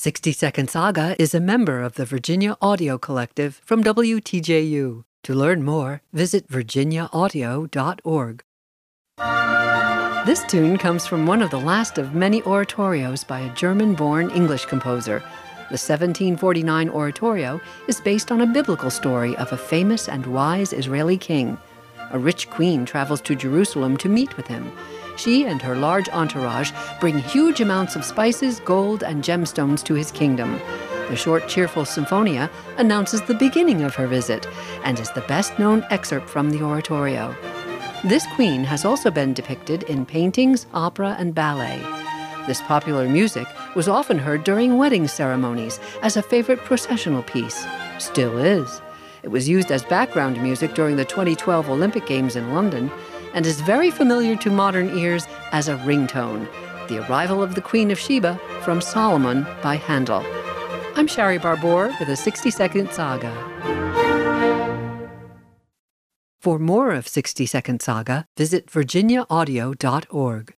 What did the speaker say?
60 Second Saga is a member of the Virginia Audio Collective from WTJU. To learn more, visit virginiaaudio.org. This tune comes from one of the last of many oratorios by a German born English composer. The 1749 oratorio is based on a biblical story of a famous and wise Israeli king. A rich queen travels to Jerusalem to meet with him. She and her large entourage bring huge amounts of spices, gold, and gemstones to his kingdom. The short, cheerful sinfonia announces the beginning of her visit and is the best known excerpt from the oratorio. This queen has also been depicted in paintings, opera, and ballet. This popular music was often heard during wedding ceremonies as a favorite processional piece. Still is. It was used as background music during the 2012 Olympic Games in London and is very familiar to modern ears as a ringtone. The Arrival of the Queen of Sheba from Solomon by Handel. I'm Shari Barbour with a 60 second saga. For more of 60 Second Saga, visit virginiaaudio.org.